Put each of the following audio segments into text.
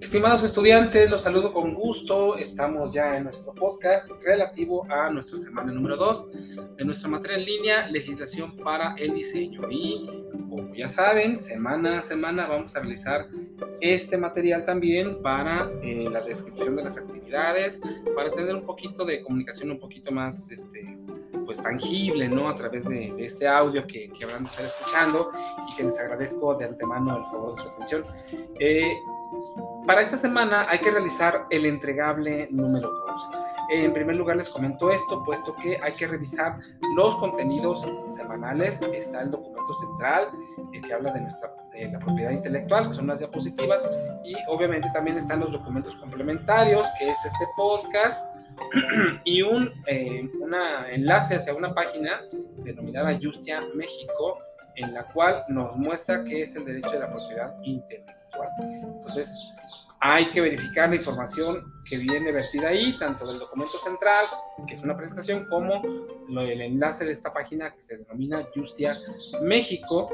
Estimados estudiantes, los saludo con gusto. Estamos ya en nuestro podcast relativo a nuestra semana número 2 de nuestra materia en línea, legislación para el diseño. Y como ya saben, semana a semana vamos a realizar este material también para eh, la descripción de las actividades, para tener un poquito de comunicación un poquito más este, pues tangible, ¿no? A través de, este audio que, que, van a estar escuchando y que les agradezco de antemano el favor de su atención. Eh, para esta semana hay que realizar el entregable número 2. En primer lugar les comento esto, puesto que hay que revisar los contenidos semanales. Está el documento central el que habla de, nuestra, de la propiedad intelectual, que son las diapositivas, y obviamente también están los documentos complementarios, que es este podcast, y un eh, enlace hacia una página denominada Justia México, en la cual nos muestra qué es el derecho de la propiedad intelectual. Entonces, hay que verificar la información que viene vertida ahí, tanto del documento central, que es una presentación, como el enlace de esta página que se denomina Justia México,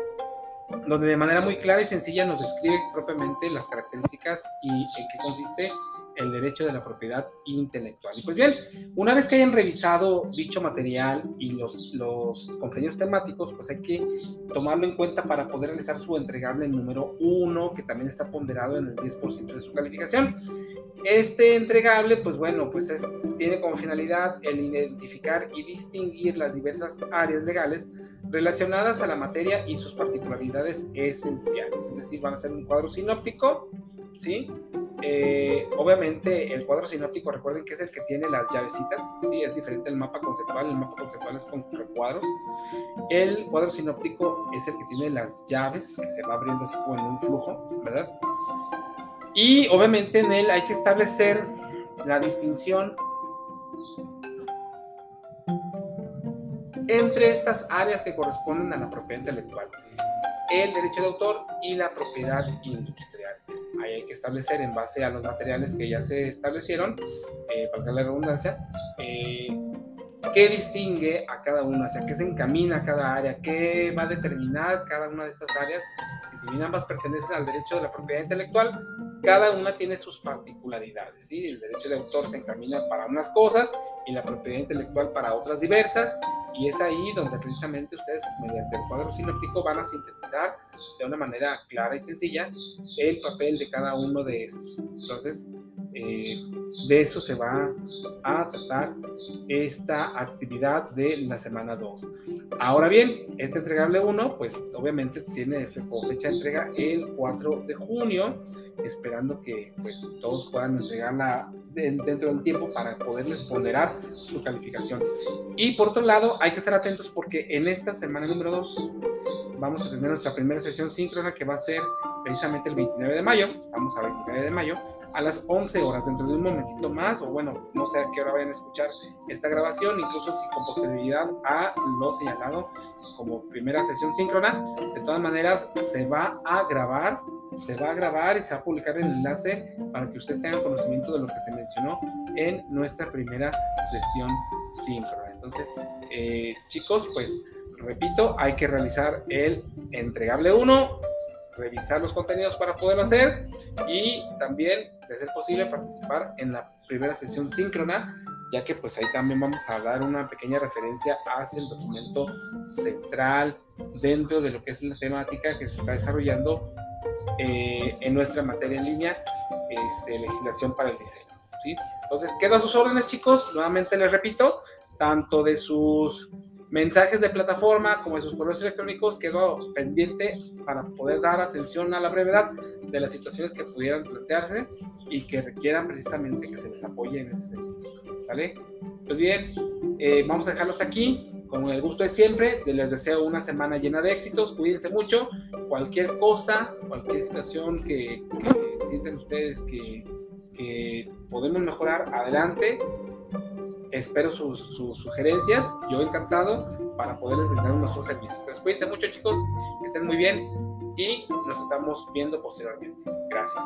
donde de manera muy clara y sencilla nos describe propiamente las características y en qué consiste el derecho de la propiedad intelectual. Y pues bien, una vez que hayan revisado dicho material y los, los contenidos temáticos, pues hay que tomarlo en cuenta para poder realizar su entregable número 1, que también está ponderado en el 10% de su calificación. Este entregable, pues bueno, pues es, tiene como finalidad el identificar y distinguir las diversas áreas legales relacionadas a la materia y sus particularidades esenciales. Es decir, van a ser un cuadro sinóptico, ¿sí? Eh, obviamente el cuadro sinóptico, recuerden que es el que tiene las llavecitas, ¿sí? es diferente del mapa conceptual, el mapa conceptual es con recuadros. El cuadro sinóptico es el que tiene las llaves, que se va abriendo así como en un flujo, ¿verdad? Y obviamente en él hay que establecer la distinción entre estas áreas que corresponden a la propiedad intelectual, el derecho de autor y la propiedad industrial. Ahí hay que establecer en base a los materiales que ya se establecieron, eh, para la redundancia, eh, qué distingue a cada una, o sea, qué se encamina cada área, qué va a determinar cada una de estas áreas, y si bien ambas pertenecen al derecho de la propiedad intelectual, cada una tiene sus particularidades, ¿sí? El derecho de autor se encamina para unas cosas y la propiedad intelectual para otras diversas, y es ahí donde precisamente ustedes, mediante el cuadro sinóptico, van a sintetizar de una manera clara y sencilla el papel de cada uno de estos. Entonces, eh, de eso se va a tratar esta actividad de la semana 2. Ahora bien, este entregable 1, pues obviamente tiene fecha de entrega el 4 de junio, esperando que pues todos puedan entregarla dentro del tiempo para poderles ponderar su calificación. Y por otro lado, hay que estar atentos porque en esta semana número 2 vamos a tener nuestra primera sesión síncrona que va a ser precisamente el 29 de mayo, estamos a 29 de mayo, a las 11 horas, dentro de un momentito más, o bueno, no sé a qué hora vayan a escuchar esta grabación, incluso si con posterioridad a lo señalado como primera sesión síncrona, de todas maneras se va a grabar se va a grabar y se va a publicar el enlace para que ustedes tengan conocimiento de lo que se mencionó en nuestra primera sesión síncrona. Entonces, eh, chicos, pues repito, hay que realizar el entregable 1, revisar los contenidos para poderlo hacer y también, de ser posible, participar en la primera sesión síncrona, ya que pues ahí también vamos a dar una pequeña referencia hacia el documento central dentro de lo que es la temática que se está desarrollando eh, en nuestra materia en línea, este, legislación para el diseño. ¿sí? Entonces, quedo a sus órdenes, chicos. Nuevamente les repito, tanto de sus mensajes de plataforma como de sus correos electrónicos, quedo pendiente para poder dar atención a la brevedad de las situaciones que pudieran plantearse y que requieran precisamente que se les apoye en ese sentido. ¿Sale? Pues bien, eh, vamos a dejarlos aquí. Con el gusto de siempre, les deseo una semana llena de éxitos. Cuídense mucho. Cualquier cosa, cualquier situación que, sienten ustedes que, que podemos mejorar, adelante espero sus, sugerencias, yo encantado para poderles brindar un mejor servicio. Pues cuídense mucho chicos, que estén muy bien y nos estamos viendo posteriormente. Gracias.